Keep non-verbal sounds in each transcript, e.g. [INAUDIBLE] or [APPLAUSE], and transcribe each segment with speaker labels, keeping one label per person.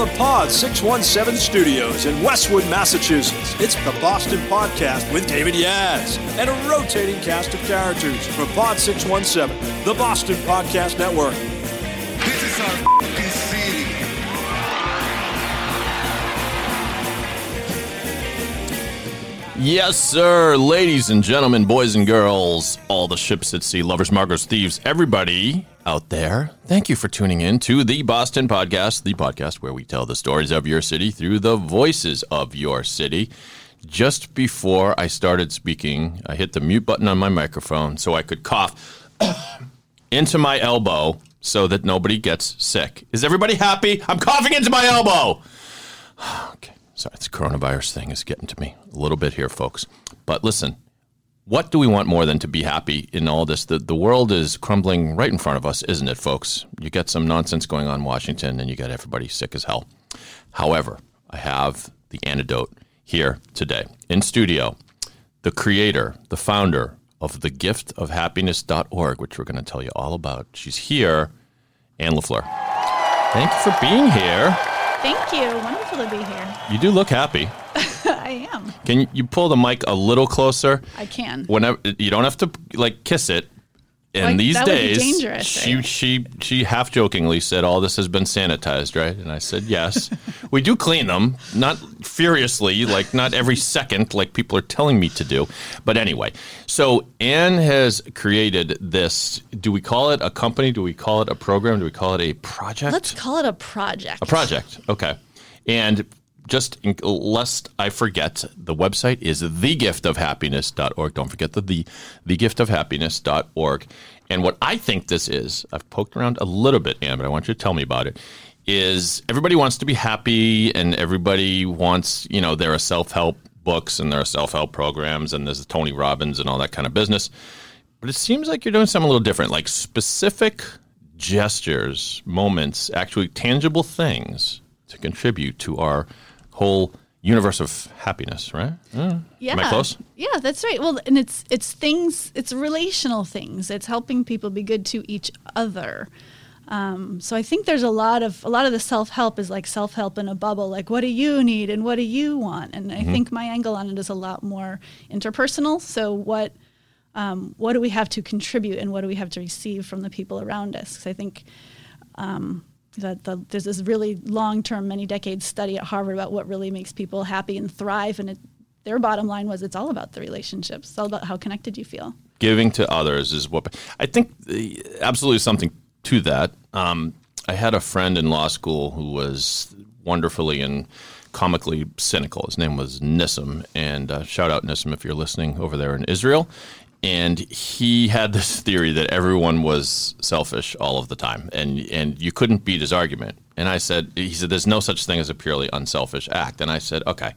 Speaker 1: the Pod 617 studios in Westwood, Massachusetts, it's the Boston Podcast with David Yas and a rotating cast of characters from Pod 617, the Boston Podcast Network.
Speaker 2: This is our f***ing city.
Speaker 3: Yes, sir. Ladies and gentlemen, boys and girls, all the ships at sea, lovers, markers, thieves, everybody out there, thank you for tuning in to the Boston Podcast, the podcast where we tell the stories of your city through the voices of your city. Just before I started speaking, I hit the mute button on my microphone so I could cough [COUGHS] into my elbow so that nobody gets sick. Is everybody happy? I'm coughing into my elbow. [SIGHS] Okay. Sorry, this coronavirus thing is getting to me a little bit here, folks. But listen, what do we want more than to be happy in all this? The, the world is crumbling right in front of us, isn't it, folks? You got some nonsense going on in Washington and you got everybody sick as hell. However, I have the antidote here today in studio. The creator, the founder of thegiftofhappiness.org, which we're going to tell you all about. She's here, Anne LaFleur. Thank you for being here.
Speaker 4: Thank you. Wonderful to be here.
Speaker 3: You do look happy. [LAUGHS]
Speaker 4: I am.
Speaker 3: Can you pull the mic a little closer?
Speaker 4: I can.
Speaker 3: Whenever you don't have to like kiss it. And
Speaker 4: Like,
Speaker 3: these
Speaker 4: that would be
Speaker 3: days,
Speaker 4: dangerous,
Speaker 3: she she she half jokingly said, "All this has been sanitized, right?" And I said, "Yes, [LAUGHS] we do clean them, not furiously, like not every second, like people are telling me to do." But anyway, so Anne has created this. Do we call it a company? Do we call it a program? Do we call it a project?
Speaker 4: Let's call it a project.
Speaker 3: A project. Okay. And just in, lest I forget, the website is thegiftofhappiness.org. Don't forget the, the thegiftofhappiness.org. And what I think this is, I've poked around a little bit, Anne, but I want you to tell me about it, is everybody wants to be happy and everybody wants, you know, there are self-help books and there are self-help programs and there's Tony Robbins and all that kind of business. But it seems like you're doing something a little different, like specific gestures, moments, actually tangible things to contribute to our whole universe of happiness, right? Uh,
Speaker 4: Yeah.
Speaker 3: Am I close?
Speaker 4: Yeah, that's right. Well, and it's it's things, it's relational things. It's helping people be good to each other. Um, so I think there's a lot of a lot of the self help is like self help in a bubble. Like, what do you need and what do you want? And I think my angle on it is a lot more interpersonal. So what um, what do we have to contribute and what do we have to receive from the people around us? 'Cause I think um, that the, there's this really long-term, many decades study at Harvard about what really makes people happy and thrive, and it, their bottom line was it's all about the relationships. It's all about how connected you feel.
Speaker 3: Giving to others is what I think. Absolutely, something to that. Um, I had a friend in law school who was wonderfully and comically cynical. His name was Nissim, and uh, shout out Nissim if you're listening over there in Israel. And he had this theory that everyone was selfish all of the time, and and you couldn't beat his argument. And I said, he said, "There's no such thing as a purely unselfish act." And I said, "Okay."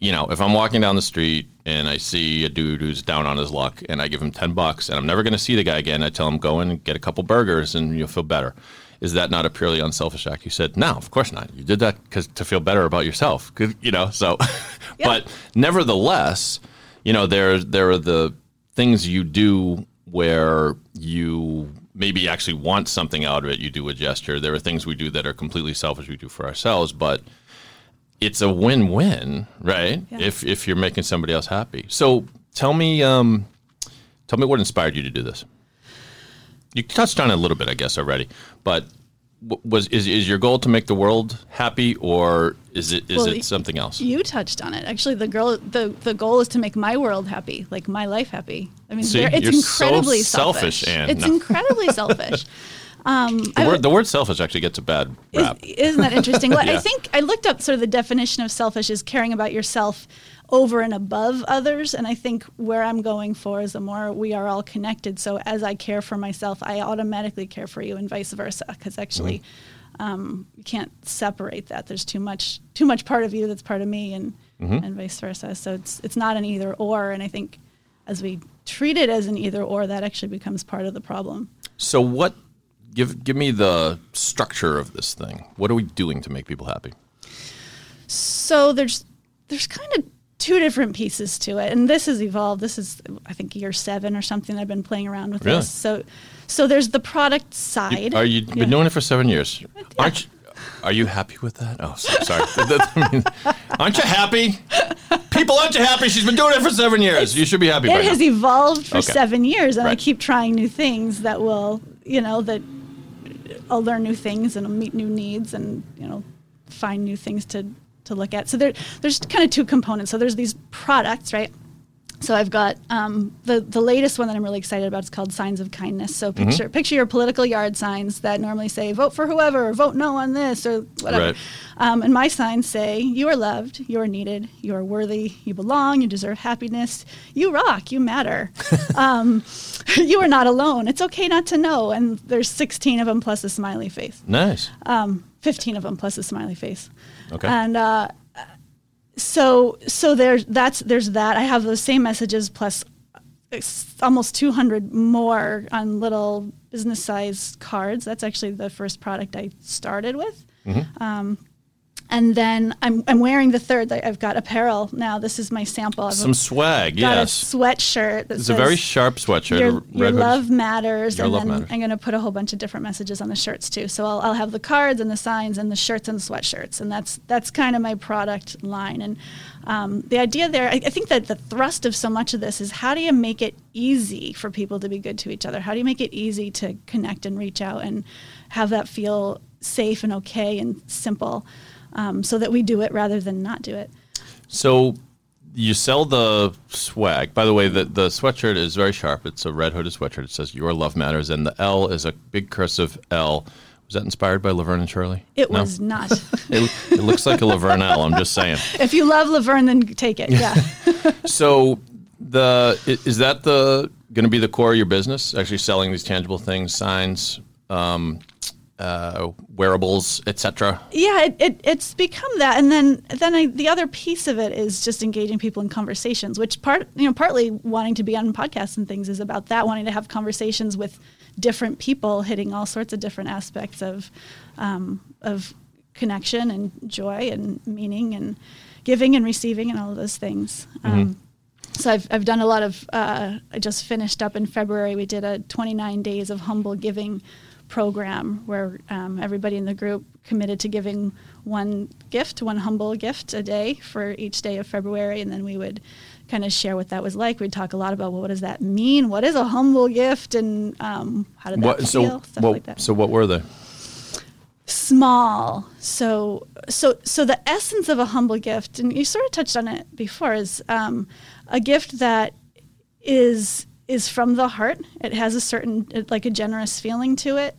Speaker 3: you know, if I'm walking down the street and I see a dude who's down on his luck and I give him 10 bucks and I'm never going to see the guy again, I tell him, go in and get a couple burgers and you'll feel better. Is that not a purely unselfish act? You said, no, of course not. You did that because to feel better about yourself, [LAUGHS] You know, so, [LAUGHS] but nevertheless, you know, there, there are the things you do where you maybe actually want something out of it. You do a gesture. There are things we do that are completely selfish we do for ourselves, but it's a win-win, right?
Speaker 4: Yeah.
Speaker 3: If if you're making somebody else happy. So tell me, um, tell me what inspired you to do this. You touched on it a little bit, I guess, already. But was is is your goal to make the world happy, or is it is
Speaker 4: Well,
Speaker 3: it something else?
Speaker 4: You touched on it. Actually, the girl, the, the goal is to make my world happy, like my life happy. I mean,
Speaker 3: See,
Speaker 4: it's
Speaker 3: you're so
Speaker 4: incredibly
Speaker 3: selfish, Anne.
Speaker 4: It's
Speaker 3: No.
Speaker 4: incredibly [LAUGHS] selfish. Um,
Speaker 3: The word
Speaker 4: would-
Speaker 3: the word selfish actually gets a bad
Speaker 4: Is,
Speaker 3: rap.
Speaker 4: isn't that interesting? [LAUGHS] Well,
Speaker 3: Yeah.
Speaker 4: I think I looked up sort of the definition of selfish is caring about yourself over and above others. And I think where I'm going for is the more we are all connected. So as I care for myself, I automatically care for you, and vice versa. Because actually, um, you can't separate that. There's too much too much part of you that's part of me, and and vice versa. So it's it's not an either or. And I think as we treat it as an either or, that actually becomes part of the problem.
Speaker 3: So what? Give give me the structure of this thing. What are we doing to make people happy?
Speaker 4: So there's there's kind of two different pieces to it, and this has evolved. This is I think year seven or something. I've been playing around with
Speaker 3: Really?
Speaker 4: this. So so there's the product
Speaker 3: You-
Speaker 4: side.
Speaker 3: are you
Speaker 4: Yeah.
Speaker 3: been doing it for seven years? Aren't you, are you happy with that? Oh, so- sorry. [LAUGHS] I mean, aren't you happy? People, aren't you happy? She's been doing it for seven years. you should be happy.
Speaker 4: it has
Speaker 3: now.
Speaker 4: evolved for
Speaker 3: Okay.
Speaker 4: seven years, and I keep trying new things that will, you know, that I'll learn new things and I'll meet new needs and you know find new things to to look at. So there, there's kind of two components. So there's these products, right? So I've got um, the the latest one that I'm really excited about. It's called Signs of Kindness. So
Speaker 3: Mm-hmm.
Speaker 4: picture picture your political yard signs that normally say vote for whoever or vote no on this or whatever.
Speaker 3: Right.
Speaker 4: Um, and my signs say you are loved, you are needed, you are worthy, you belong, you deserve happiness, you rock, you matter. [LAUGHS] um, [LAUGHS] you are not alone. It's okay not to know. And there's 16 of them plus a smiley face.
Speaker 3: nice.
Speaker 4: Um, 15 of them plus a smiley face.
Speaker 3: Okay.
Speaker 4: And uh, so so there's that's there's that. I have those same messages plus almost 200 more on little business size cards. That's actually the first product I started with.
Speaker 3: Mm-hmm.
Speaker 4: Um, and then I'm, I'm wearing the third. I've got apparel now. This is my sample. I've
Speaker 3: Some swag.
Speaker 4: got
Speaker 3: Yes.
Speaker 4: a sweatshirt.
Speaker 3: It's
Speaker 4: says,
Speaker 3: a very sharp sweatshirt.
Speaker 4: your, your love matters,
Speaker 3: Your
Speaker 4: and
Speaker 3: love
Speaker 4: then
Speaker 3: matters.
Speaker 4: I'm going to put a whole bunch of different messages on the shirts too. So I'll, I'll have the cards and the signs and the shirts and the sweatshirts, and that's that's kind of my product line. And um, the idea there, I, I think that the thrust of so much of this is how do you make it easy for people to be good to each other? How do you make it easy to connect and reach out and have that feel safe and okay and simple, um, so that we do it rather than not do it.
Speaker 3: So you sell the swag. By the way, the, the sweatshirt is very sharp. It's a red hooded sweatshirt. It says "Your Love Matters," and the L is a big cursive L. Was that inspired by Laverne and Shirley?
Speaker 4: It
Speaker 3: No?
Speaker 4: was not. [LAUGHS]
Speaker 3: It, it looks like a Laverne L. I'm just saying. [LAUGHS]
Speaker 4: if you love Laverne, then take it. Yeah. [LAUGHS]
Speaker 3: So the is that the going to be the core of your business? Actually, selling these tangible things, signs, um, uh, wearables, etc.
Speaker 4: yeah, it, it, it's become that, and then then I, the other piece of it is just engaging people in conversations, which part you know partly wanting to be on podcasts and things is about that, wanting to have conversations with different people, hitting all sorts of different aspects of um, of connection and joy and meaning and giving and receiving and all of those things. Um, so I've, I've done a lot of, uh, I just finished up in February. We did a 29 days of humble giving program where um, everybody in the group committed to giving one gift, one humble gift a day for each day of February. And then we would kind of share what that was like. We'd talk a lot about well, what does that mean? What is a humble gift? And um, how did that
Speaker 3: What
Speaker 4: feel?
Speaker 3: so
Speaker 4: Stuff
Speaker 3: what,
Speaker 4: like that
Speaker 3: so what were they?
Speaker 4: small so so so the essence of a humble gift and you sort of touched on it before is um, a gift that is is from the heart it has a certain like a generous feeling to it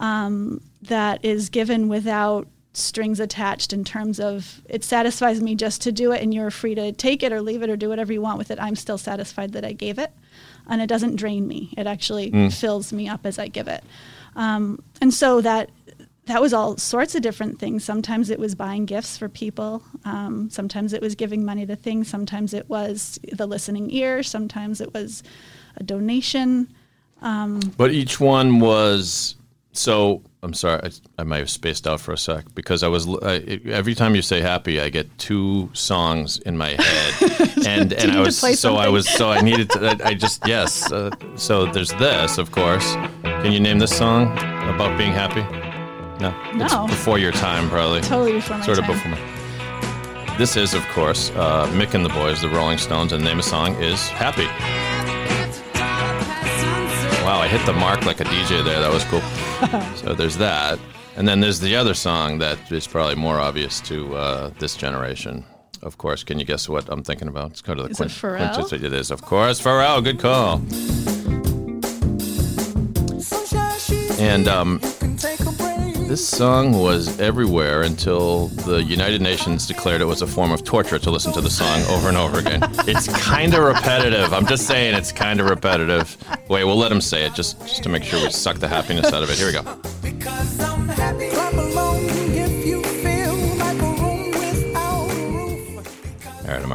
Speaker 4: um, that is given without strings attached in terms of it satisfies me just to do it and you're free to take it or leave it or do whatever you want with it i'm still satisfied that i gave it and it doesn't drain me it actually fills me up as i give it um, and so that that was all sorts of different things. Sometimes it was buying gifts for people. Um, sometimes it was giving money to things. Sometimes it was the listening ear. Sometimes it was a donation.
Speaker 3: But each one was so. I'm sorry, I, I might have spaced out for a sec because I was I, every time you say happy, I get two songs in my head, [LAUGHS] and and I was so I was so I needed to. I, I just yes. Uh, so there's this, of course. Can you name this song about being happy? No, it's before your time, probably.
Speaker 4: Totally before my
Speaker 3: sort
Speaker 4: time.
Speaker 3: of before my. This is, of course, uh, Mick and the Boys, the Rolling Stones, and the name of the song is Happy. Wow, I hit the mark like a DJ there. That was cool. [LAUGHS] so there's that. And then there's the other song that is probably more obvious to uh, this generation. Of course, can you guess what I'm thinking about? It's kind of the
Speaker 4: Is it Pharrell?
Speaker 3: quintessence- It is, of course, Pharrell. Good call. And um, This song was everywhere until the United Nations declared it was a form of torture to listen to the song over and over again. It's kind of repetitive. I'm just saying it's kind of repetitive. Wait, we'll let him say it just, just to make sure we suck the happiness out of it. Here we go.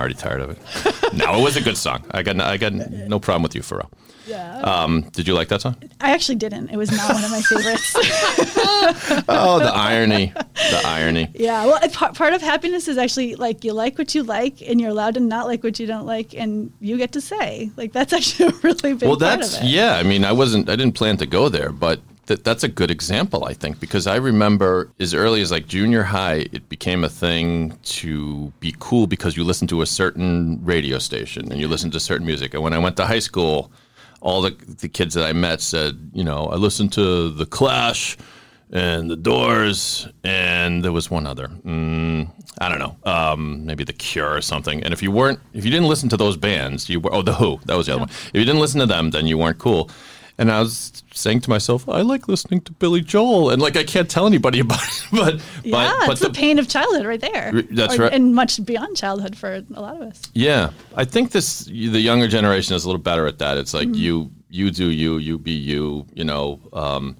Speaker 3: Already tired of it. [LAUGHS] no, it was a good song. I got I got no problem with you, Pharrell.
Speaker 4: Yeah.
Speaker 3: Um, did you like that song?
Speaker 4: I actually didn't. It was not one of my favorites. [LAUGHS]
Speaker 3: Oh, the irony, the irony.
Speaker 4: yeah. Well, part, part of happiness is actually like you like what you like, and you're allowed to not like what you don't like, and you get to say like that's [LAUGHS] actually a really big
Speaker 3: Well,
Speaker 4: part
Speaker 3: that's
Speaker 4: of it.
Speaker 3: yeah. I mean, I wasn't. I didn't plan to go there, but th- that's a good example, I think, because I remember as early as like junior high, it became a thing to be cool because you listened to a certain radio station and you listened to certain music. And when I went to high school, all the the kids that I met said, you know, I listened to the Clash and the Doors, and there was one other. Mm, I don't know, um, maybe the Cure or something. And if you weren't, if you didn't listen to those bands, you were oh the Who, that was the other one. If you didn't listen to them, then you weren't cool. And I was saying to myself, I like listening to Billy Joel, and like I can't tell anybody [LAUGHS] about it, but
Speaker 4: Yeah,
Speaker 3: but, but
Speaker 4: it's the, pain of childhood right there.
Speaker 3: That's
Speaker 4: Or-
Speaker 3: right.
Speaker 4: and much beyond childhood for a lot of us.
Speaker 3: Yeah, I think this the younger generation is a little better at that. It's
Speaker 4: Mm-hmm.
Speaker 3: like you you do you, you be you. You know, um,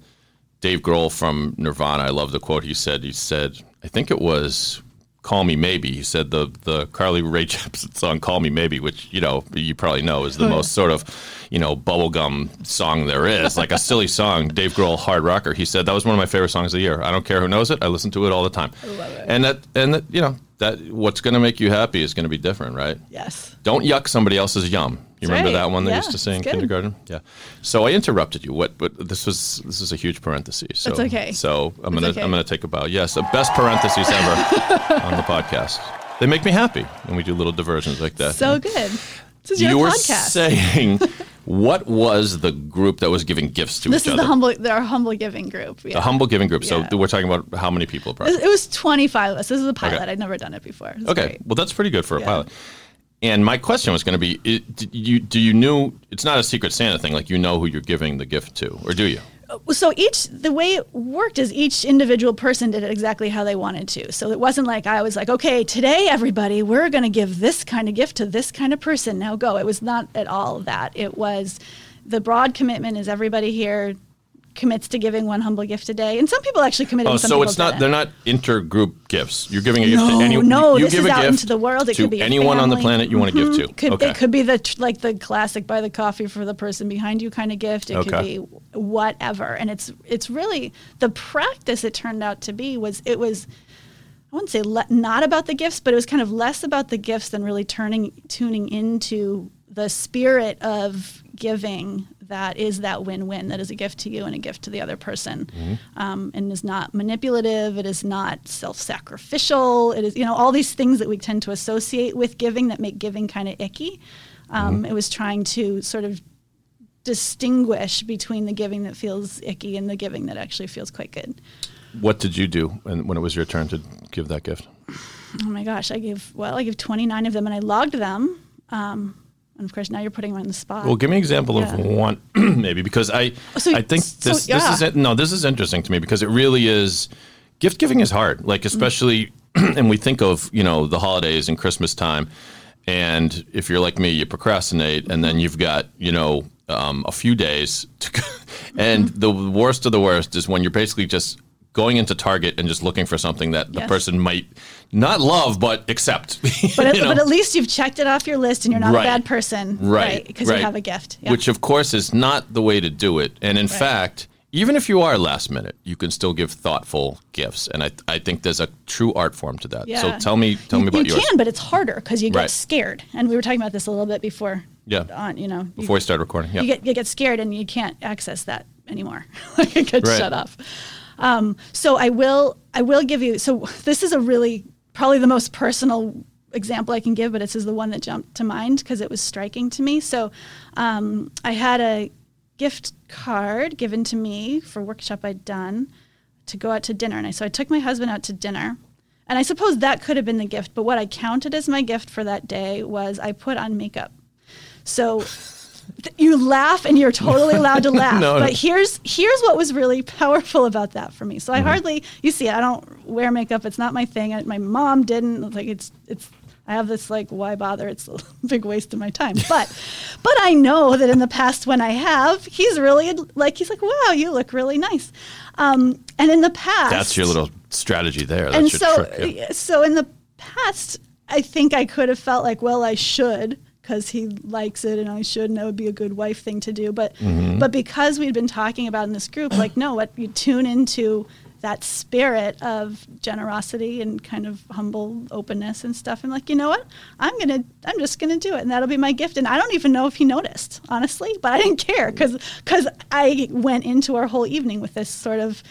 Speaker 3: Dave Grohl from Nirvana. I love the quote he said. He said, I think it was "Call Me Maybe." He said the the Carly Rae Jepsen song "Call Me Maybe," which you know you probably know is the hmm. most sort of you know bubblegum song there is, like a silly song. [LAUGHS] Dave Grohl, hard rocker. He said that was one of my favorite songs of the year. I don't care who knows it. I listen to it all the time. I love it. And that and that you know that what's going to make you happy is going to be different, right?
Speaker 4: Yes.
Speaker 3: Don't yuck somebody else's yum. You remember
Speaker 4: right.
Speaker 3: that one they
Speaker 4: Yeah,
Speaker 3: used to say in kindergarten? Yeah. So I interrupted you. What? But this was this is a huge parenthesis. So,
Speaker 4: It's okay.
Speaker 3: So I'm gonna
Speaker 4: okay.
Speaker 3: I'm gonna take a bow. Yes, the best parentheses ever [LAUGHS] on the podcast. They make me happy when we do little diversions like that.
Speaker 4: So good. This is your
Speaker 3: you were
Speaker 4: podcast.
Speaker 3: saying, what was the group that was giving gifts to
Speaker 4: this
Speaker 3: each
Speaker 4: is the humble, our humble giving group. Yeah.
Speaker 3: The humble giving group.
Speaker 4: Yeah.
Speaker 3: So we're talking about how many people?
Speaker 4: It
Speaker 3: Probably.
Speaker 4: it was 25 of us. This is a pilot.
Speaker 3: Okay.
Speaker 4: I'd never done it before. It's
Speaker 3: Okay,
Speaker 4: great.
Speaker 3: well that's pretty good for a
Speaker 4: Yeah.
Speaker 3: pilot. And my question was going to be: did you do you knew it's not a secret Santa thing? Like you know who you're giving the gift to, or do you?
Speaker 4: Uh, so each the way it worked is each individual person did it exactly how they wanted to so it wasn't like i was like okay today everybody we're going to give this kind of gift to this kind of person now go it was not at all that it was the broad commitment is everybody here commits to giving one humble gift a day and some people actually commit.
Speaker 3: Oh, so it's not
Speaker 4: didn't.
Speaker 3: they're not intergroup gifts. You're giving a gift
Speaker 4: No,
Speaker 3: to anyone.
Speaker 4: no,
Speaker 3: you
Speaker 4: this
Speaker 3: give
Speaker 4: is
Speaker 3: a
Speaker 4: out
Speaker 3: gift
Speaker 4: into the world. It could be
Speaker 3: anyone on the planet you want to give mm-hmm. to.
Speaker 4: Could,
Speaker 3: okay.
Speaker 4: It could be the like the classic buy the coffee for the person behind you kind of gift. It
Speaker 3: Okay.
Speaker 4: could be whatever, and it's it's really the practice. It turned out to be was it was. I wouldn't say le- not about the gifts, but it was kind of less about the gifts than really turning tuning into the spirit of giving that is that win-win. That is a gift to you and a gift to the other person. Um, and is not manipulative. It is not self-sacrificial. It is you know all these things that we tend to associate with giving that make giving kind of icky. Um, it was trying to sort of distinguish between the giving that feels icky and the giving that actually feels quite good.
Speaker 3: What did you do when, when it was your turn to give that gift?
Speaker 4: oh my gosh i gave well i gave 29 of them and i logged them. Um, and of course now you're putting me on the spot
Speaker 3: Well, give me an example
Speaker 4: Yeah.
Speaker 3: of one, [CLEARS THROAT] maybe, because I
Speaker 4: So-
Speaker 3: I think
Speaker 4: so,
Speaker 3: this
Speaker 4: yeah.
Speaker 3: this is no this is interesting to me because it really is. Gift giving is hard, like
Speaker 4: Mm.
Speaker 3: especially, [CLEARS THROAT] and we think of you know the holidays and Christmas time, and if you're like me, you procrastinate, and then you've got you know um, a few days, to, [LAUGHS] and
Speaker 4: Mm-hmm.
Speaker 3: the worst of the worst is when you're basically just going into Target and just looking for something that the
Speaker 4: Yes.
Speaker 3: person might not love but accept. [LAUGHS]
Speaker 4: but, at,
Speaker 3: you
Speaker 4: but at least you've checked it off your list and you're not
Speaker 3: Right.
Speaker 4: a bad person
Speaker 3: right
Speaker 4: because
Speaker 3: right.
Speaker 4: you have a gift Yeah.
Speaker 3: which of course is not the way to do it and in fact even if you are last minute you can still give thoughtful gifts and i, I think there's a true art form to that so tell me tell me
Speaker 4: you,
Speaker 3: about
Speaker 4: you
Speaker 3: yours
Speaker 4: can but it's harder because you get
Speaker 3: Right.
Speaker 4: scared and we were talking about this a little bit before
Speaker 3: Yeah.
Speaker 4: on you know you-
Speaker 3: before we start recording yeah
Speaker 4: you get you get scared and you can't access that anymore. [LAUGHS] like it gets
Speaker 3: Right.
Speaker 4: shut off. Um, so I will I will give you. So this is a really probably the most personal example I can give, but this is the one that jumped to mind because it was striking to me. So um, I had a gift card given to me for workshop I'd done to go out to dinner, and I so I took my husband out to dinner. And I suppose that could have been the gift, but what I counted as my gift for that day was I put on makeup. So you laugh and you're totally [LAUGHS] allowed to laugh.
Speaker 3: No, no.
Speaker 4: but here's here's what was really powerful about that for me. So
Speaker 3: Mm-hmm.
Speaker 4: I hardly you see I don't wear makeup. It's not my thing. I, my mom didn't. Like it's it's I have this like why bother? It's a [LAUGHS] big waste of my time. But [LAUGHS] but I know that in the past when I have, he's really like he's like wow you look really nice. Um, and in the past
Speaker 3: That's your little strategy there. That's
Speaker 4: and
Speaker 3: your
Speaker 4: so
Speaker 3: trick. yeah.
Speaker 4: so in the past i think i could have felt like well i should because he likes it and i should and that would be a good wife thing to do but
Speaker 3: Mm-hmm.
Speaker 4: but because we'd been talking about in this group like no what you tune into that spirit of generosity and kind of humble openness and stuff and I'm like you know what i'm gonna i'm just gonna do it and that'll be my gift and i don't even know if he noticed honestly but i didn't care because because i went into our whole evening with this sort of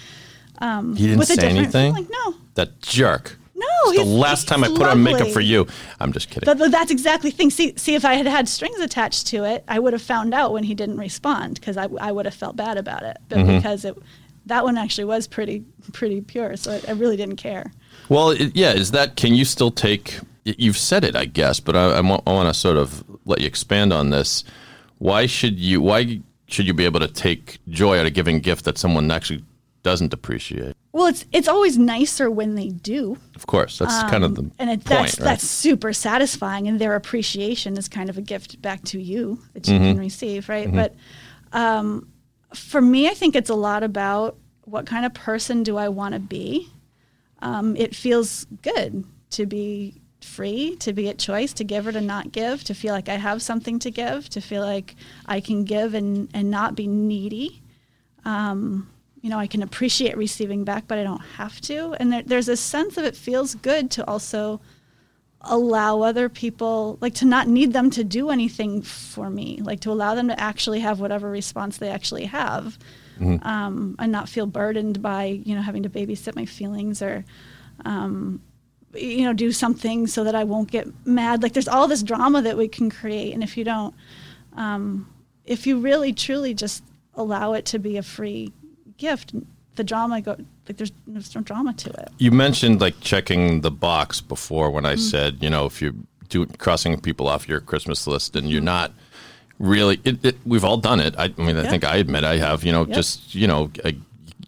Speaker 4: um,
Speaker 3: He didn't
Speaker 4: with a
Speaker 3: say
Speaker 4: different
Speaker 3: anything?
Speaker 4: feeling. no
Speaker 3: That jerk.
Speaker 4: No,
Speaker 3: It's the last time I put on makeup for you. I'm just kidding.
Speaker 4: But, but that's exactly the thing. See, see, if I had had strings attached to it, I would have found out when he didn't respond because I, I would have felt bad about it. But
Speaker 3: Mm-hmm.
Speaker 4: because it, that one actually was pretty pretty pure, so I, I really didn't care.
Speaker 3: Well, it, yeah, is that, can you still take, you've said it, I guess, but I, I want to sort of let you expand on this. Why should you, why should you be able to take joy out of giving gift that someone actually doesn't appreciate?
Speaker 4: Well, it's it's always nicer when they do,
Speaker 3: Of course, that's kind of the
Speaker 4: Um, and it,
Speaker 3: point,
Speaker 4: that's
Speaker 3: right?
Speaker 4: that's super satisfying, and their appreciation is kind of a gift back to you that you
Speaker 3: Mm-hmm.
Speaker 4: can receive, right? But um, for me, I think it's a lot about what kind of person do I want to be. Um, it feels good to be free, to be at choice, to give or to not give, to feel like I have something to give, to feel like I can give and and not be needy you know, I can appreciate receiving back, but I don't have to. And there, there's a sense of it feels good to also allow other people, like to not need them to do anything for me, like to allow them to actually have whatever response they actually have, um, and not feel burdened by you know having to babysit my feelings or. Um, you know, do something so that I won't get mad. Like there's all this drama that we can create, and if you don't, um, if you really truly just allow it to be a free gift, the drama go like there's there's no drama to it.
Speaker 3: You mentioned like checking the box before when
Speaker 4: Mm.
Speaker 3: I said, you know, if you're do, crossing people off your Christmas list and you're
Speaker 4: Mm-hmm.
Speaker 3: not really, it, it, we've all done it. I, I mean, I
Speaker 4: Yeah.
Speaker 3: think I admit I have, you know,
Speaker 4: Yep.
Speaker 3: just, you know, I,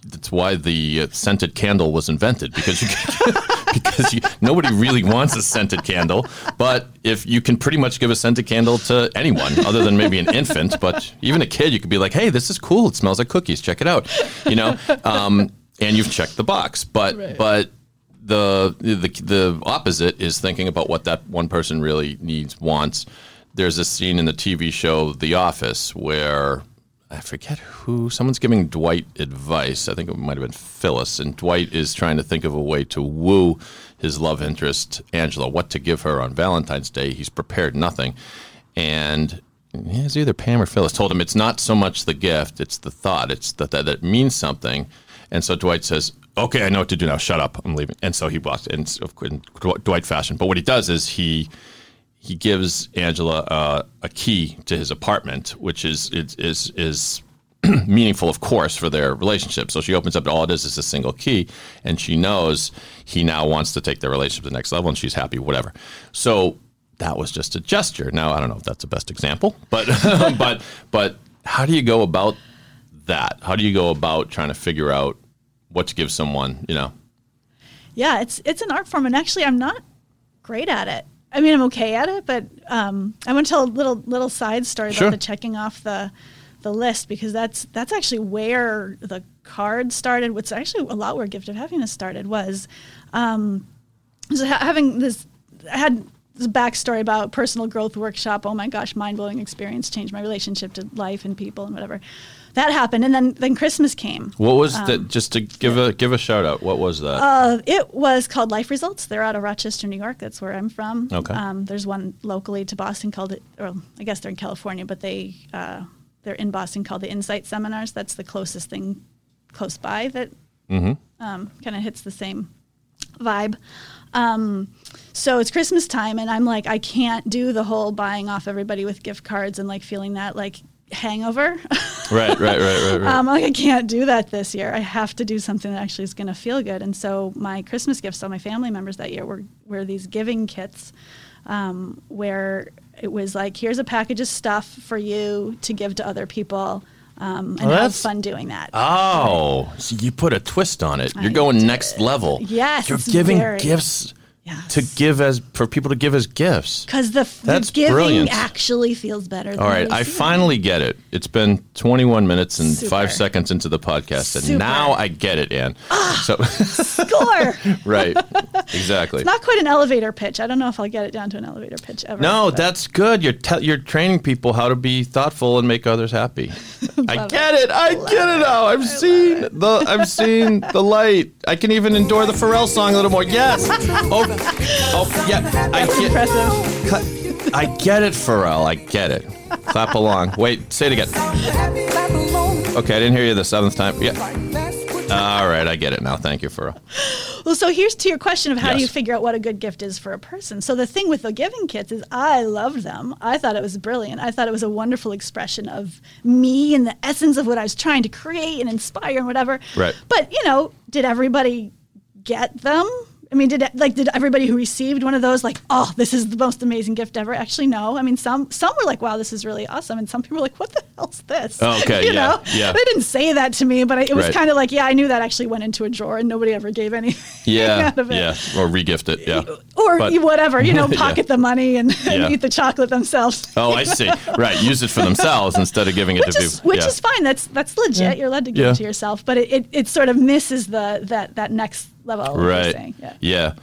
Speaker 3: that's why the uh, scented candle was invented because you [LAUGHS] because you, nobody really wants a scented candle, but if you can pretty much give a scented candle to anyone other than maybe an infant, but even a kid, you could be like, "Hey, this is cool. It smells like cookies. Check it out," you know, um, and you've checked the box. But but the, the the opposite is thinking about what that one person really needs, wants. There's a scene in the TV show The Office where I forget who someone's giving Dwight advice. I think it might have been Phyllis, and Dwight is trying to think of a way to woo his love interest Angela, what to give her on Valentine's Day. He's prepared nothing, and yeah, it's either Pam or Phyllis told him it's not so much the gift, it's the thought, it's that that it means something. And so Dwight says, "Okay, I know what to do now. Shut up, I'm leaving." And so he walks in, Dwight fashion. But what he does is he he gives Angela uh, a key to his apartment, which is is is, is [CLEARS THROAT] meaningful, of course, for their relationship. So she opens up, all it is is a single key, and she knows he now wants to take their relationship to the next level, and she's happy, whatever. So that was just a gesture. Now I don't know if that's the best example, but [LAUGHS] but but how do you go about that? How do you go about trying to figure out what to give someone? You know,
Speaker 4: Yeah, it's it's an art form, and actually, I'm not great at it. I mean, I'm okay at it, but um, I want to tell a little little side story
Speaker 3: Sure.
Speaker 4: about the checking off the the list because that's that's actually where the card started. What's actually a lot where Gift of Happiness started was um, so having this. I had this backstory about personal growth workshop. Oh my gosh, mind blowing experience, changed my relationship to life and people and whatever. That happened, and then then Christmas came.
Speaker 3: what was that? Just to give a give a shout out. What was that?
Speaker 4: Uh, it was called Life Results. They're out of Rochester, New York. That's where I'm from.
Speaker 3: Okay.
Speaker 4: Um, there's one locally to Boston called it, or I guess they're in California, but they uh, they're in Boston called the Insight Seminars. That's the closest thing close by that um, kind of hits the same vibe. Um, so it's Christmas time, and I'm like, I can't do the whole buying off everybody with gift cards and like feeling that like hangover. [LAUGHS]
Speaker 3: right, right, right, right, right.
Speaker 4: Um, like I can't do that this year. I have to do something that actually is going to feel good. And so my Christmas gifts to my family members that year were were these giving kits, um, where it was like, here's a package of stuff for you to give to other people um, and
Speaker 3: Oh,
Speaker 4: have fun doing that.
Speaker 3: Oh, so you put a twist on it. You're
Speaker 4: I
Speaker 3: going next level.
Speaker 4: Yes,
Speaker 3: You're giving
Speaker 4: very-
Speaker 3: gifts
Speaker 4: Yes.
Speaker 3: to give as for people to give as gifts.
Speaker 4: Because the, f- the
Speaker 3: That's
Speaker 4: giving
Speaker 3: brilliant.
Speaker 4: actually feels better. Than
Speaker 3: All right, I finally get it. It's been 21 minutes and
Speaker 4: Super.
Speaker 3: five seconds into the podcast, and
Speaker 4: Super.
Speaker 3: now I get it, Anne. Ah, so, [LAUGHS]
Speaker 4: score. [LAUGHS]
Speaker 3: right, exactly.
Speaker 4: Not quite an elevator pitch. I don't know if I'll get it down to an elevator pitch ever.
Speaker 3: No,
Speaker 4: but-
Speaker 3: that's good. You're te- you're training people how to be thoughtful and make others happy. [LAUGHS] I get it. I get it now. I've seen the I've seen the light. I can even endure the Pharrell song a little more. Yes. Oh yeah. I get.
Speaker 4: impressive.
Speaker 3: I get it, Pharrell. I get it. Clap along. Wait, say it again. Okay, I didn't hear you the seventh time. Yeah.
Speaker 5: That's
Speaker 3: All right, I get it now. Thank you, Pharrell.
Speaker 4: Well, so here's to your question of how do you figure out what a good gift is for a person. So the thing with the giving kits is I loved them. I thought it was brilliant. I thought it was a wonderful expression of me and the essence of what I was trying to create and inspire and whatever.
Speaker 3: Right.
Speaker 4: But you know, did everybody get them? I mean, did like did everybody who received one of those like, oh, this is the most amazing gift ever? Actually, no. I mean, some some were like, wow, this is really awesome, and some people were like, what the hell's this?
Speaker 3: Oh, okay, [LAUGHS]
Speaker 4: you
Speaker 3: yeah,
Speaker 4: know,
Speaker 3: yeah.
Speaker 4: they didn't say that to me, but I, it was
Speaker 3: Right.
Speaker 4: kind of like, yeah, I knew that actually went into a drawer, and nobody ever gave any [LAUGHS]
Speaker 3: Yeah,
Speaker 4: out of it.
Speaker 3: yeah, or regift it. Yeah.
Speaker 4: Or
Speaker 3: But-
Speaker 4: whatever, you know, [LAUGHS]
Speaker 3: Yeah.
Speaker 4: pocket the money and, and
Speaker 3: Yeah.
Speaker 4: eat the chocolate themselves.
Speaker 3: Oh, I see. Right, use it for themselves instead of giving it
Speaker 4: Which
Speaker 3: to
Speaker 4: is
Speaker 3: people.
Speaker 4: which
Speaker 3: yeah.
Speaker 4: is fine. That's that's legit. You're allowed to give
Speaker 3: Yeah.
Speaker 4: it to yourself, but it, it, it sort of misses the that that next level.
Speaker 3: right.
Speaker 4: saying. Yeah.
Speaker 3: Yeah.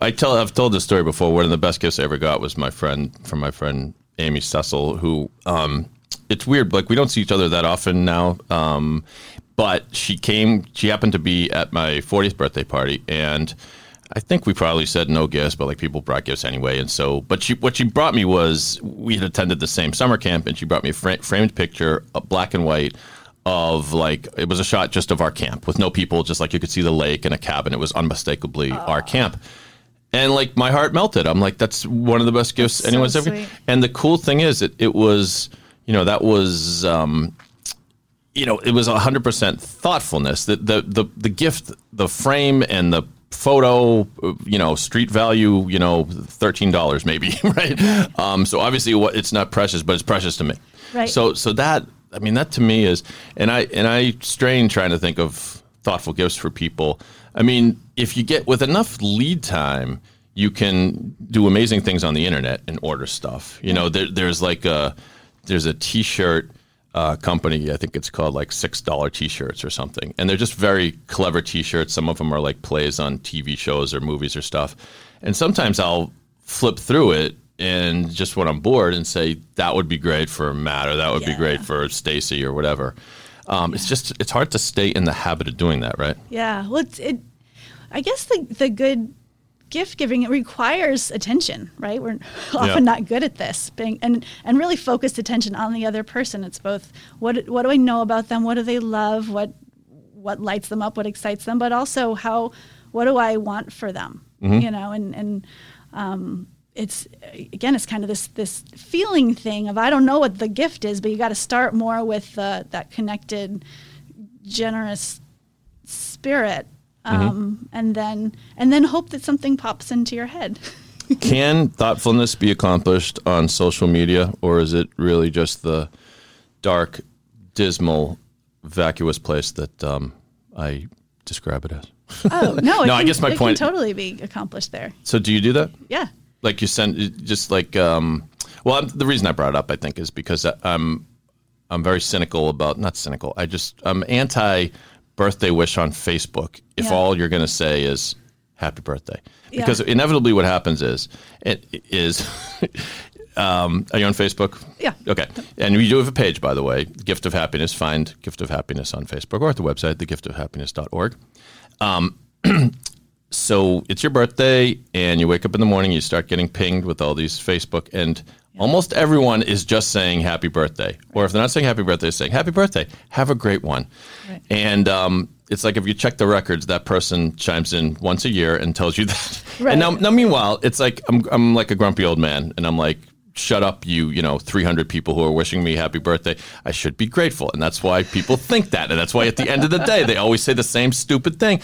Speaker 3: I tell I've told this story before. One of the best gifts I ever got was my friend from my friend Amy Cecil, who um, it's weird. Like we don't see each other that often now. Um, but she came. She happened to be at my 40th birthday party, and I think we probably said no gifts, but like people brought gifts anyway. And so, but she what she brought me was we had attended the same summer camp, and she brought me a fra- framed picture, a black and white. Of like, it was a shot just of our camp with no people, just like you could see the lake and a cabin. It was unmistakably our camp. And like my heart melted. I'm like, that's one of the best gifts
Speaker 4: That's so
Speaker 3: anyone's ever.
Speaker 4: sweet.
Speaker 3: And the cool thing is, it it was, you know, that was, um, you know, it was hundred percent thoughtfulness. The, the the the gift, the frame, and the photo, you know, street value, you know, thirteen dollars maybe, [LAUGHS] right? Um, so obviously, what it's not precious, but it's precious to me.
Speaker 4: Right.
Speaker 3: So so that I mean, that to me is, and I and I strain trying to think of thoughtful gifts for people. I mean, if you get with enough lead time, you can do amazing things on the internet and order stuff. You know, there, there's like a there's a T-shirt uh, company. I think it's called like six dollar T-shirts or something, and they're just very clever T-shirts. Some of them are like plays on TV shows or movies or stuff. And sometimes I'll flip through it and just when I'm bored and say that would be great for Matt or that would be great for Stacy or whatever. Um, It's just it's hard to stay in the habit of doing that, right?
Speaker 4: Yeah. Well, it's, it. I guess the the good gift giving it requires attention, right? We're [LAUGHS] often
Speaker 3: Yeah.
Speaker 4: not good at this, being and and really focused attention on the other person. It's both what what do I know about them? What do they love? What what lights them up? What excites them? But also how what do I want for them?
Speaker 3: Mm-hmm.
Speaker 4: You know, and and um, it's again, it's kind of this this feeling thing of I don't know what the gift is, but you got to start more with uh, that connected, generous spirit,
Speaker 3: Mm-hmm.
Speaker 4: um, and then and then hope that something pops into your head. [LAUGHS]
Speaker 3: Can thoughtfulness be accomplished on social media, or is it really just the dark, dismal, vacuous place that um, I describe it as?
Speaker 4: Oh no! [LAUGHS]
Speaker 3: No, I guess my point-
Speaker 4: can totally be accomplished there.
Speaker 3: So, do you do that?
Speaker 4: Yeah.
Speaker 3: Like you send just like um well I'm, the reason i brought it up i think is because i'm i'm very cynical about not cynical i just i'm anti birthday wish on facebook if
Speaker 4: Yeah.
Speaker 3: all you're going to say is happy birthday
Speaker 4: Yeah.
Speaker 3: because inevitably what happens is it is [LAUGHS] um are you on facebook
Speaker 4: Yeah.
Speaker 3: okay and we do have a page by the way gift of happiness find gift of happiness on facebook or at the website thegiftofhappiness.org [CLEARS THROAT] so it's your birthday and you wake up in the morning you start getting pinged with all these facebook and almost everyone is just saying happy birthday. Or if they're not saying happy birthday they're saying happy birthday. Have a great one.
Speaker 4: Right.
Speaker 3: and um, it's like if you check the records that person chimes in once a year and tells you [LAUGHS] that.
Speaker 4: Right.
Speaker 3: and now, now meanwhile it's like I'm, I'm like a grumpy old man and i'm like shut up you you know 300 people who are wishing me happy birthday. I should be grateful. And that's why people think that. And that's why at the end of the day they always say the same stupid thing.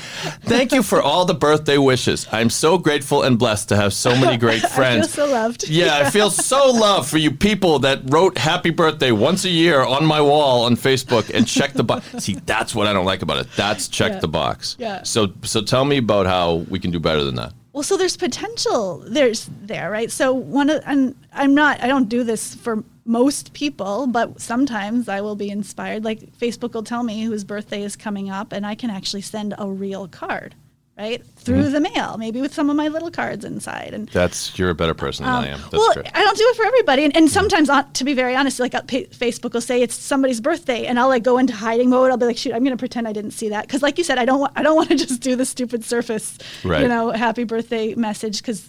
Speaker 3: Thank you for all the birthday wishes. I'm so grateful and blessed to have so many [LAUGHS] great friends.
Speaker 4: so loved.
Speaker 3: yeah i feel so loved for you people that wrote happy birthday once a year on my wall on facebook and check the box. See that's what i don't like about it. That's check
Speaker 4: Yeah.
Speaker 3: the box.
Speaker 4: Yeah.
Speaker 3: so so tell me about how we can do better than that
Speaker 4: Well, so there's potential. There's there, right? So one of, and I'm not. I don't do this for most people, but sometimes I will be inspired. Like Facebook will tell me whose birthday is coming up, and I can actually send a real card, right, through
Speaker 3: Mm-hmm.
Speaker 4: the mail, maybe with some of my little cards inside. And
Speaker 3: that's you're a better person than i am that's
Speaker 4: Um, well,
Speaker 3: great
Speaker 4: I don't do it for everybody, and, and sometimes, uh, to be very honest, like uh, Facebook will say it's somebody's birthday, and I'll like go into hiding mode. I'll be like, shoot, I'm going to pretend I didn't see that because, like you said, I don't, wa- I don't [LAUGHS] want to just do the stupid surface,
Speaker 3: Right.
Speaker 4: you know, happy birthday message because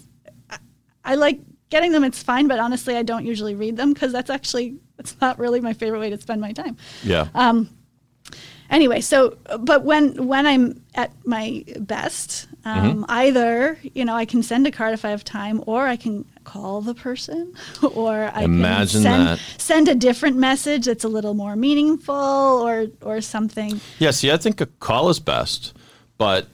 Speaker 4: I, I like getting them. It's fine, but honestly, I don't usually read them because that's actually it's not really my favorite way to spend my time
Speaker 3: yeah
Speaker 4: Um, anyway so but when when i'm at my best um,
Speaker 3: Mm-hmm.
Speaker 4: either you know i can send a card if i have time or i can call the person [LAUGHS] or i
Speaker 3: Imagine
Speaker 4: can send,
Speaker 3: that.
Speaker 4: send a different message that's a little more meaningful or or something
Speaker 3: Yeah, see, I think a call is best, but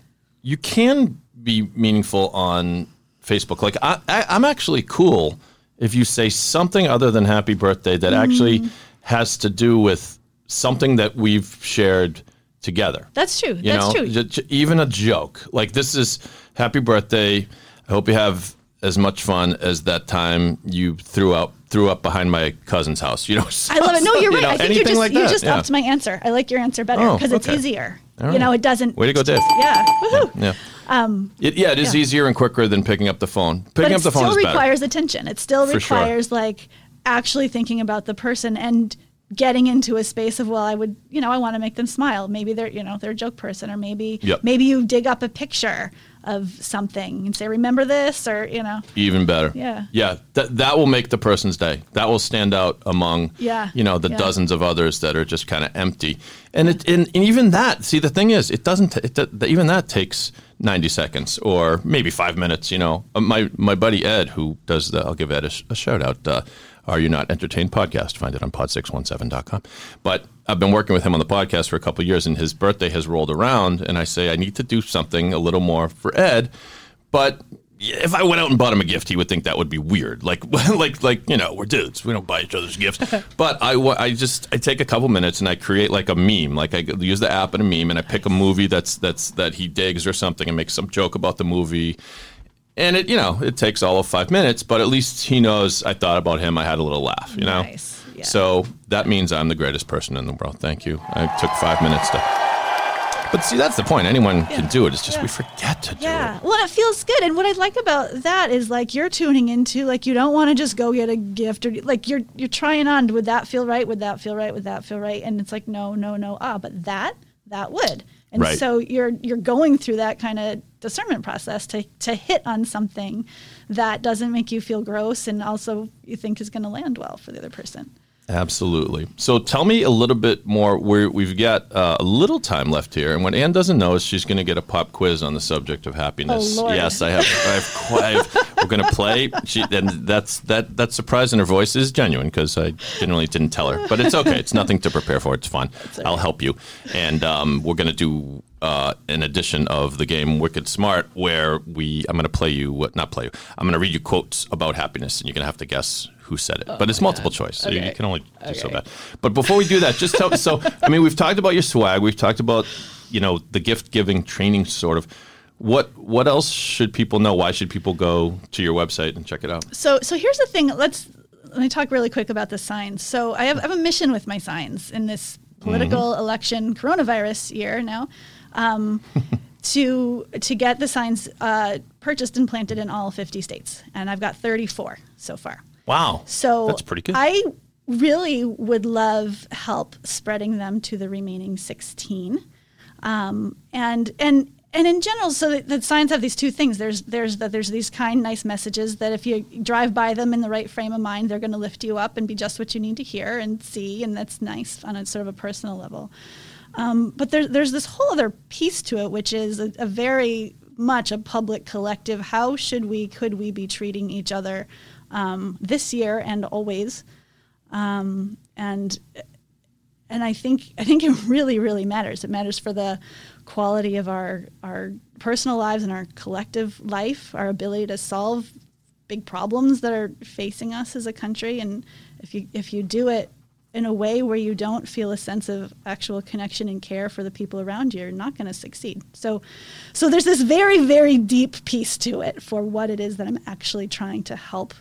Speaker 3: you can be meaningful on Facebook. Like, I, I, I'm actually cool if you say something other than happy birthday that actually
Speaker 4: Mm.
Speaker 3: has to do with something that we've shared together.
Speaker 4: that's true
Speaker 3: You
Speaker 4: that's
Speaker 3: know,
Speaker 4: true
Speaker 3: even a joke. Like, this is happy birthday. I hope you have as much fun as that time you threw out threw up behind my cousin's house. You know, [LAUGHS]
Speaker 4: I love it. No, you're
Speaker 3: you
Speaker 4: right.
Speaker 3: know,
Speaker 4: I think you just
Speaker 3: like
Speaker 4: you
Speaker 3: that,
Speaker 4: just
Speaker 3: yeah.
Speaker 4: upped my answer. I like your answer better
Speaker 3: Oh,
Speaker 4: because it's easier.
Speaker 3: All
Speaker 4: You know, it doesn't.
Speaker 3: Way to go, Dave.
Speaker 4: Yeah. Woohoo.
Speaker 3: Yeah. It, um, yeah, it is
Speaker 4: yeah.
Speaker 3: easier and quicker than picking up the phone. Picking
Speaker 4: but
Speaker 3: up the phone
Speaker 4: still
Speaker 3: is better.
Speaker 4: requires attention. It still
Speaker 3: For sure.
Speaker 4: requires like actually thinking about the person and getting into a space of well, I would, you know, I want to make them smile. Maybe they're, you know, they're a joke person, or maybe
Speaker 3: Yep.
Speaker 4: maybe you dig up a picture of something and say, remember this, or you know,
Speaker 3: Even better.
Speaker 4: Yeah.
Speaker 3: Yeah. That that will make the person's day. That will stand out among
Speaker 4: Yeah.
Speaker 3: you know the
Speaker 4: Yeah.
Speaker 3: dozens of others that are just kind of empty. And it and, and even that. See, the thing is, it doesn't. It, even that takes ninety seconds or maybe five minutes. You know, Uh, my my buddy Ed, who does the, I'll give Ed a, a shout out. Uh, are you not entertained podcast? Find it on pod617.com. But I've been working with him on the podcast for a couple of years, and his birthday has rolled around, and I say I need to do something a little more for Ed. But if I went out and bought him a gift, he would think that would be weird. Like, [LAUGHS] like, like you know, we're dudes. We don't buy each other's gifts. [LAUGHS] but I, I just, I take a couple minutes and I create like a meme. Like I use the app and a meme, and I pick a movie that's that's that he digs or something, and make some joke about the movie. And it, you know, it takes all of five minutes, but at least he knows I thought about him. I had a little laugh, you know.
Speaker 4: Nice, yeah.
Speaker 3: So that means I'm the greatest person in the world. Thank you. I took five minutes to. But see, that's the point. Anyone can do it. It's just we forget to do
Speaker 4: Yeah.
Speaker 3: it. Yeah.
Speaker 4: Well, it feels good. And what I like about that is like you're tuning into like you don't want to just go get a gift or like you're you're trying on would that feel right? Would that feel right? Would that feel right? And it's like no, no, no. Ah, but that that would. And
Speaker 3: Right.
Speaker 4: so you're you're going through that kind of discernment process to to hit on something that doesn't make you feel gross and also you think is going to land well for the other person.
Speaker 3: Absolutely. So tell me a little bit more. We're, we've got uh, a little time left here, and what Anne doesn't know is she's going to get a pop quiz on the subject of happiness.
Speaker 4: Oh.
Speaker 3: Yes, I have. I have, we're going to play, she, and that's that. That surprise in her voice is genuine because I generally didn't tell her, but it's okay. It's nothing to prepare for. It's fine. I'll help you, and um, we're going to do. Uh, an edition of the game Wicked Smart, where we I'm going to play you what not play you. I'm going to read you quotes about happiness, and you're going to have to guess who said it. but it's multiple choice, so you- you can only do so bad. But before we do that, just tell. so I mean, we've talked about your swag. We've talked about you know the gift giving training sort of. What what else should people know? Why should people go to your website and check it out?
Speaker 4: So so here's the thing. Let's let me talk really quick about the signs. So I have, I have a mission with my signs in this political
Speaker 3: Mm-hmm.
Speaker 4: election coronavirus year now. Um, [LAUGHS] to to get the signs uh, purchased and planted in all 50 states, and I've got 34 so far.
Speaker 3: Wow,
Speaker 4: So
Speaker 3: that's pretty good.
Speaker 4: I really would love help spreading them to the remaining 16. Um, and and and in general, so that, that signs have these two things. There's there's that there's these kind, nice messages that if you drive by them in the right frame of mind, they're going to lift you up and be just what you need to hear and see, and that's nice on a sort of a personal level. Um, but there, there's this whole other piece to it, which is a, a very much a public collective. How should we, could we be treating each other um, this year and always. Um, and and I think I think it [LAUGHS] really really matters. It matters for the quality of our our personal lives and our collective life, our ability to solve big problems that are facing us as a country. And if you if you do it in a way where you don't feel a sense of actual connection and care for the people around you, you're not going to succeed. So, so there's this very very deep piece to it for what it is that I'm actually trying to help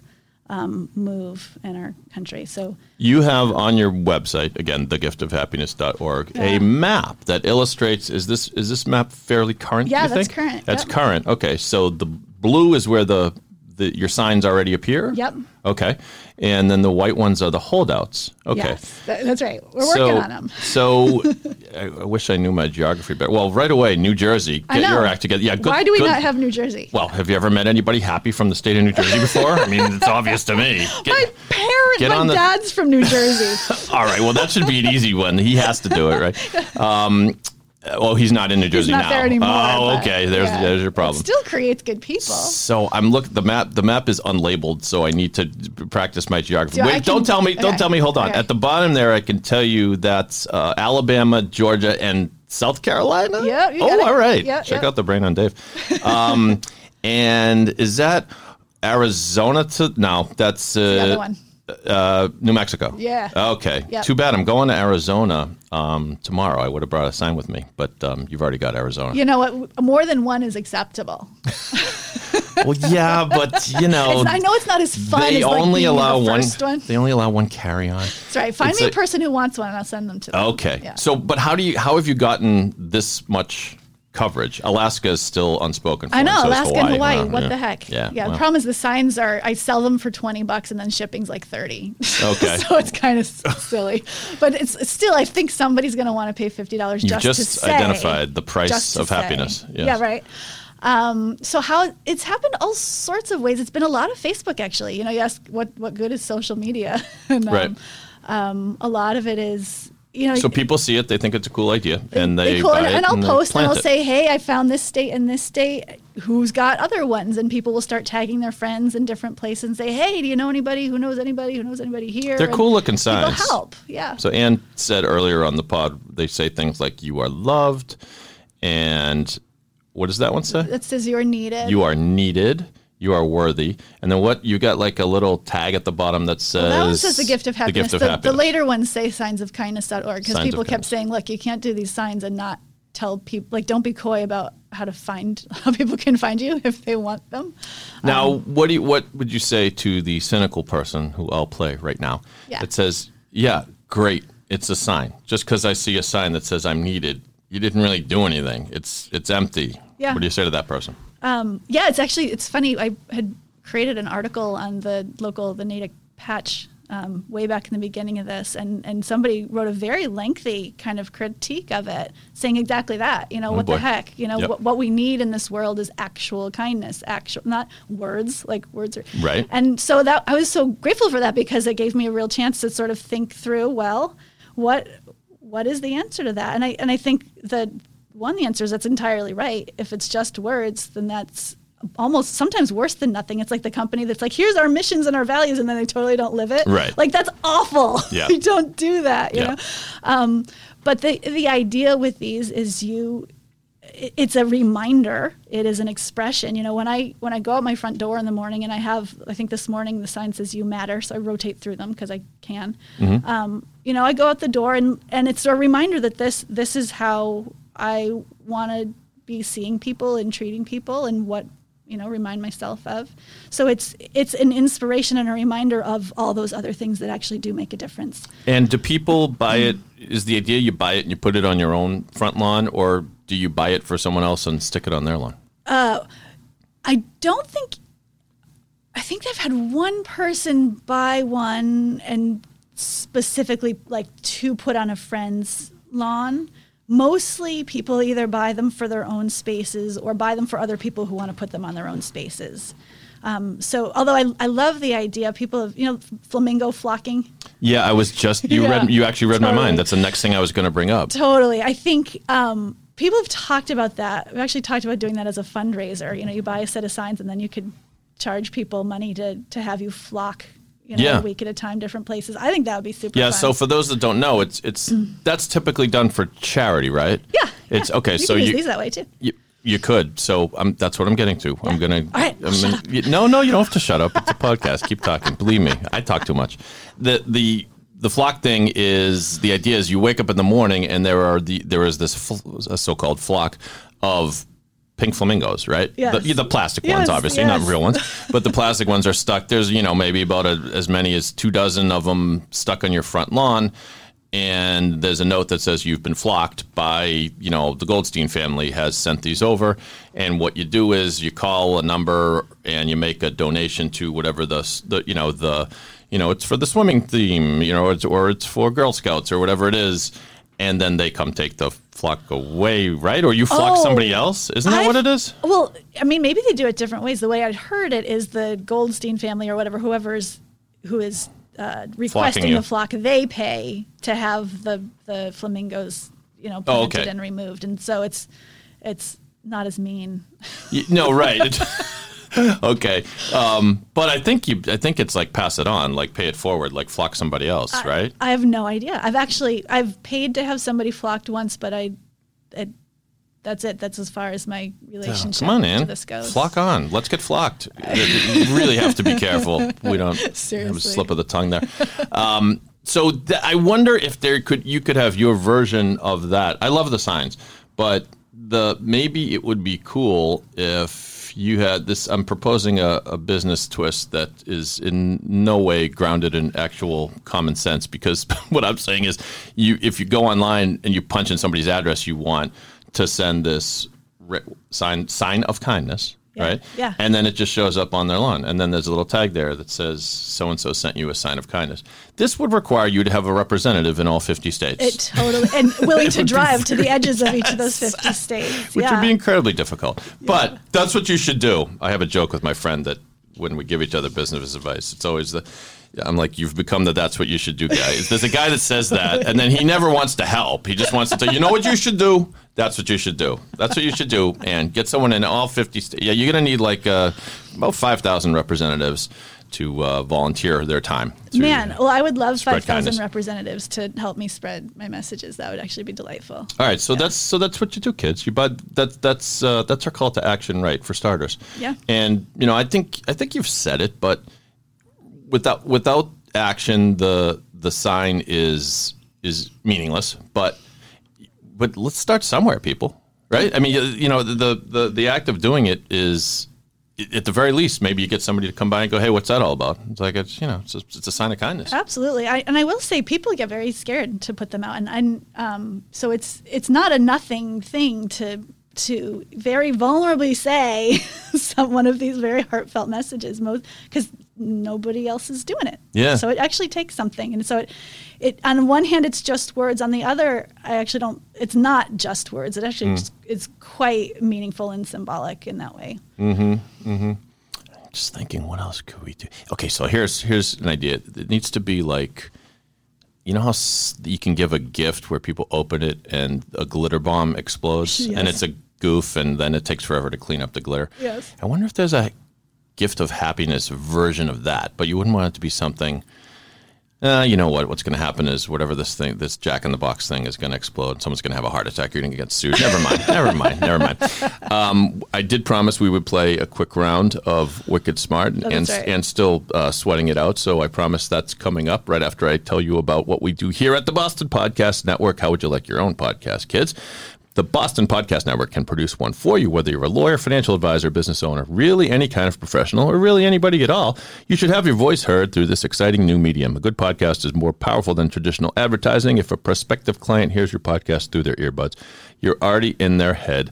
Speaker 4: um, move in our country. So.
Speaker 3: You have on your website again, thegiftofhappiness.org,
Speaker 4: Yeah.
Speaker 3: a map that illustrates. Is this is this map fairly current?
Speaker 4: Yeah,
Speaker 3: you
Speaker 4: that's
Speaker 3: think?
Speaker 4: current,
Speaker 3: That's
Speaker 4: yep.
Speaker 3: current. Okay, so the blue is where the, the your signs already appear.
Speaker 4: Yep.
Speaker 3: Okay, and then the white ones are the holdouts. Okay.
Speaker 4: Yes, that- that's right. We're working
Speaker 3: so,
Speaker 4: on them.
Speaker 3: so [LAUGHS] I, I wish I knew my geography better. Well, right away, New Jersey, get your act together. Yeah, good.
Speaker 4: Why do we
Speaker 3: good-
Speaker 4: not have New Jersey?
Speaker 3: Well, have you ever met anybody happy from the state of New Jersey before? I mean, it's obvious to me. [GASPS] Get-
Speaker 4: my parents,
Speaker 3: get
Speaker 4: my
Speaker 3: the-
Speaker 4: dad's from New Jersey. [LAUGHS]
Speaker 3: all right, well, that should be an easy one. He has to do it, right? [LAUGHS] Um, well, he's not in New Jersey
Speaker 4: He's not
Speaker 3: now.
Speaker 4: there anymore.
Speaker 3: oh, okay. There's
Speaker 4: yeah.
Speaker 3: there's your
Speaker 4: It
Speaker 3: problem.
Speaker 4: still creates good people.
Speaker 3: So I'm look the map. The map is unlabeled, so I need to practice my geography.
Speaker 4: So
Speaker 3: Wait,
Speaker 4: can-
Speaker 3: don't tell me. Don't tell me. Hold on.
Speaker 4: okay.
Speaker 3: At the bottom there, I can tell you that's uh, Alabama, Georgia, and South Carolina.
Speaker 4: Yeah,
Speaker 3: Oh,
Speaker 4: it.
Speaker 3: all right.
Speaker 4: Yeah,
Speaker 3: Check
Speaker 4: yeah.
Speaker 3: out the brain on Dave. Um, [LAUGHS] and is that Arizona to? No, that's uh,
Speaker 4: the other one.
Speaker 3: Uh, New Mexico.
Speaker 4: Yeah.
Speaker 3: Okay.
Speaker 4: Yep.
Speaker 3: Too bad. I'm going to Arizona um, tomorrow. I would have brought a sign with me, but um, you've already got Arizona.
Speaker 4: You know what? More than one is acceptable. [LAUGHS]
Speaker 3: Well, yeah, but you know,
Speaker 4: It's- I know it's not as fun
Speaker 3: they
Speaker 4: as like
Speaker 3: only allow
Speaker 4: the
Speaker 3: one,
Speaker 4: one.
Speaker 3: They only allow one carry on.
Speaker 4: That's right. Find
Speaker 3: It's
Speaker 4: me a
Speaker 3: a-
Speaker 4: person who wants one, and I'll send them to them.
Speaker 3: Okay.
Speaker 4: Yeah.
Speaker 3: So, but how do you? How have you gotten this much coverage? Alaska is still unspoken. For
Speaker 4: I know
Speaker 3: so
Speaker 4: Alaska and Hawaii.
Speaker 3: Wow,
Speaker 4: what
Speaker 3: yeah.
Speaker 4: the heck?
Speaker 3: Yeah.
Speaker 4: Yeah.
Speaker 3: wow.
Speaker 4: The problem is the signs are. I sell them for twenty bucks, and then shipping's like thirty. [LAUGHS]
Speaker 3: Okay.
Speaker 4: so it's kind of silly, but it's, still. I think somebody's going to want to pay fifty dollars just,
Speaker 3: just
Speaker 4: to say,
Speaker 3: identified the price of
Speaker 4: say.
Speaker 3: happiness. Yes.
Speaker 4: Yeah. Right. Um, so how it's happened all sorts of ways. It's been a lot of Facebook actually. You know, you ask what what good is social media, [LAUGHS] and um,
Speaker 3: Right.
Speaker 4: um, a lot of it is. You know,
Speaker 3: So people see it, they think it's a cool idea, and they,
Speaker 4: cool,
Speaker 3: buy
Speaker 4: and,
Speaker 3: it
Speaker 4: and I'll
Speaker 3: they
Speaker 4: post and I'll
Speaker 3: it.
Speaker 4: say, "Hey, I found this state and this state. Who's got other ones?" And people will start tagging their friends in different places and say, "Hey, do you know anybody who knows anybody who knows anybody here?"
Speaker 3: They're
Speaker 4: And
Speaker 3: cool looking
Speaker 4: People
Speaker 3: signs.
Speaker 4: help, yeah.
Speaker 3: So Anne said earlier on the pod, they say things like "you are loved," and what does that one say?
Speaker 4: that says you're needed.
Speaker 3: You are needed. You are worthy. And then what? You got like a little tag at the bottom that says
Speaker 4: Well, that one says the gift of happiness.
Speaker 3: The
Speaker 4: The,
Speaker 3: gift of
Speaker 4: the
Speaker 3: happiness.
Speaker 4: later ones say signs of kindness.org because people kept
Speaker 3: kindness.
Speaker 4: saying, look, you can't do these signs and not tell people, like, don't be coy about how to find, [LAUGHS] how people can find you if they want them.
Speaker 3: Now,
Speaker 4: Um,
Speaker 3: what do you, what would you say to the cynical person who I'll play right now?
Speaker 4: Yeah.
Speaker 3: That says, "Yeah, great, it's a sign. Just because I see a sign that says I'm needed, you didn't really do anything. It's it's empty."
Speaker 4: Yeah.
Speaker 3: What do you say to that person?
Speaker 4: Yeah, it's actually it's funny. I had created an article on the local the Natick Patch um, way back in the beginning of this, and and somebody wrote a very lengthy kind of critique of it, saying exactly that. You know, what
Speaker 3: Oh, boy.
Speaker 4: the heck? You know,
Speaker 3: Yep.
Speaker 4: what, what we need in this world is actual kindness, actual not words like words are
Speaker 3: Right.
Speaker 4: And so that I was so grateful for that because it gave me a real chance to sort of think through. Well, what what is the answer to that? And I and I think that one the answer is that's entirely right. If it's just words, then that's almost sometimes worse than nothing. It's like the company that's like, here's our missions and our values, and then they totally don't live it.
Speaker 3: Right.
Speaker 4: Like that's awful.
Speaker 3: Yeah. [LAUGHS]
Speaker 4: you don't do that. You
Speaker 3: Yeah.
Speaker 4: know. Um, but the the idea with these is you it's a reminder it is an expression you know when i when i go out my front door in the morning and i have i think this morning the sign says you matter so i rotate through them because i can
Speaker 3: Mm-hmm.
Speaker 4: um, you know i go out the door and and it's a reminder that this this is how i want to be seeing people and treating people and what you know remind myself of so it's it's an inspiration and a reminder of all those other things that actually do make a difference
Speaker 3: And do people buy it? Is the idea you buy it and you put it on your own front lawn, or do you buy it for someone else and stick it on their lawn?
Speaker 4: Uh, I don't think. I think they've had one person buy one and specifically like to put on a friend's lawn. Mostly people either buy them for their own spaces or buy them for other people who want to put them on their own spaces. Um, so, although I, I love the idea, people have, you know, flamingo flocking.
Speaker 3: Yeah, I was just you [LAUGHS]
Speaker 4: Yeah,
Speaker 3: read you actually read my mind. That's the next thing I was going to bring up.
Speaker 4: Totally. I think um, people have talked about that. We've actually talked about doing that as a fundraiser. You know, you buy a set of signs and then you could charge people money to to have you flock, you know,
Speaker 3: Yeah.
Speaker 4: a week at a time, different places. I think that would be super.
Speaker 3: Yeah.
Speaker 4: fun.
Speaker 3: So for those that don't know, it's it's that's typically done for charity, right?
Speaker 4: yeah,
Speaker 3: It's
Speaker 4: yeah.
Speaker 3: okay.
Speaker 4: You
Speaker 3: so
Speaker 4: use
Speaker 3: you
Speaker 4: these that way too.
Speaker 3: You, you could. So um, that's what I'm getting to. I'm gonna.
Speaker 4: All right,
Speaker 3: I'm gonna-. No, no, you don't have to shut up. It's a podcast. Keep talking. Believe me, I talk too much. The the the flock thing is the idea is you wake up in the morning and there are the there is this fl- so-called flock of pink flamingos, right?
Speaker 4: Yes.
Speaker 3: The, the plastic
Speaker 4: Yes,
Speaker 3: ones, obviously, not real ones, [LAUGHS] but the plastic ones are stuck. There's you know maybe about a, as many as two dozen of them stuck on your front lawn and there's a note that says you've been flocked by you know the Goldstein family has sent these over and what you do is you call a number and you make a donation to whatever the, the you know the you know it's for the swimming theme you know it's, or it's for Girl Scouts or whatever it is and then they come take the flock away right or you flock
Speaker 4: Oh,
Speaker 3: somebody else isn't that what
Speaker 4: I've-
Speaker 3: it is
Speaker 4: Well, I mean, maybe they do it different ways. The way I'd heard it is the Goldstein family or whatever, whoever's who is uh, requesting the flock, they pay to have the the flamingos, you know,
Speaker 3: Oh, okay.
Speaker 4: and removed, and so it's it's not as mean.
Speaker 3: No right [LAUGHS] [LAUGHS] [LAUGHS] okay um, but I think you I think it's like pass it on like pay it forward like flock somebody else right
Speaker 4: I have no idea. I've actually I've paid to have somebody flocked once, but I, I that's it. That's as far as my relationship
Speaker 3: Come on,
Speaker 4: to
Speaker 3: Anne.
Speaker 4: this goes.
Speaker 3: Flock on. Let's get flocked. [LAUGHS] you really have to be careful. We don't have a slip of the tongue there. Um, so th- I wonder if there could you could have your version of that. I love the signs, but the maybe it would be cool if you had this. I'm proposing a, a business twist that is in no way grounded in actual common sense. Because [LAUGHS] what I'm saying is, you if you go online and you punch in somebody's address you want to send this ri- sign sign of kindness,
Speaker 4: Yeah,
Speaker 3: right?
Speaker 4: yeah.
Speaker 3: And then it just shows up on their lawn, and then there's a little tag there that says so and so sent you a sign of kindness. This would require you to have a representative in all 50 states.
Speaker 4: It totally and [LAUGHS] willing to drive to the edges of each of those fifty states.
Speaker 3: which
Speaker 4: yeah.
Speaker 3: would be incredibly difficult. But that's what you should do. I have a joke with my friend that when we give each other business advice, it's always the I'm like, you've become the that's what you should do guy. There's a guy that says that, and then he never wants to help. He just wants to tell you know what you should do. That's what you should do. That's what you should do, and get someone in all 50 states. Yeah, you're going to need like uh, about 5,000 representatives to uh, volunteer their time.
Speaker 4: Man, well, I would love five thousand representatives to help me spread my messages. That would actually be delightful.
Speaker 3: All right, so that's so that's what you do, kids. You but that that's uh, that's our call to action, right? For starters.
Speaker 4: Yeah.
Speaker 3: And you know, I think I think you've said it, but without without action, the the sign is is meaningless. But but let's start somewhere, people. Right? I mean, you, know, the, the the act of doing it is. At the very least, maybe you get somebody to come by and go, "Hey, what's that all about?" It's like it's you know, it's a, it's a sign of kindness.
Speaker 4: Absolutely, I, and I will say people get very scared to put them out, and, and um, so it's it's not a nothing thing to to very vulnerably say [LAUGHS] some one of these very heartfelt messages, most because nobody else is doing it.
Speaker 3: Yeah.
Speaker 4: So it actually takes something, and so it it on one hand it's just words, on the other I actually don't. It's not just words. It actually just, it's quite meaningful and symbolic in that way. Mm-hmm. Mm-hmm.
Speaker 3: Just thinking what else could we do okay so here's here's an idea it needs to be like you know how you can give a gift where people open it and a glitter bomb explodes and it's a goof and then it takes forever to clean up the glitter
Speaker 4: Yes.
Speaker 3: i wonder if there's a gift of happiness version of that but you wouldn't want it to be something uh, you know what? What's going to happen is whatever this thing, this Jack in the Box thing, is going to explode. Someone's going to have a heart attack. You're going to get sued. Never mind. [LAUGHS] never mind. Never mind. Um, I did promise we would play a quick round of Wicked Smart and
Speaker 4: Oh, that's right.
Speaker 3: and still uh, sweating it out. So I promise that's coming up right after I tell you about what we do here at the Boston Podcast Network. How would you like your own podcast, kids? The Boston Podcast Network can produce one for you, whether you're a lawyer, financial advisor, business owner, really any kind of professional, or really anybody at all. You should have your voice heard through this exciting new medium. A good podcast is more powerful than traditional advertising. If a prospective client hears your podcast through their earbuds, you're already in their head.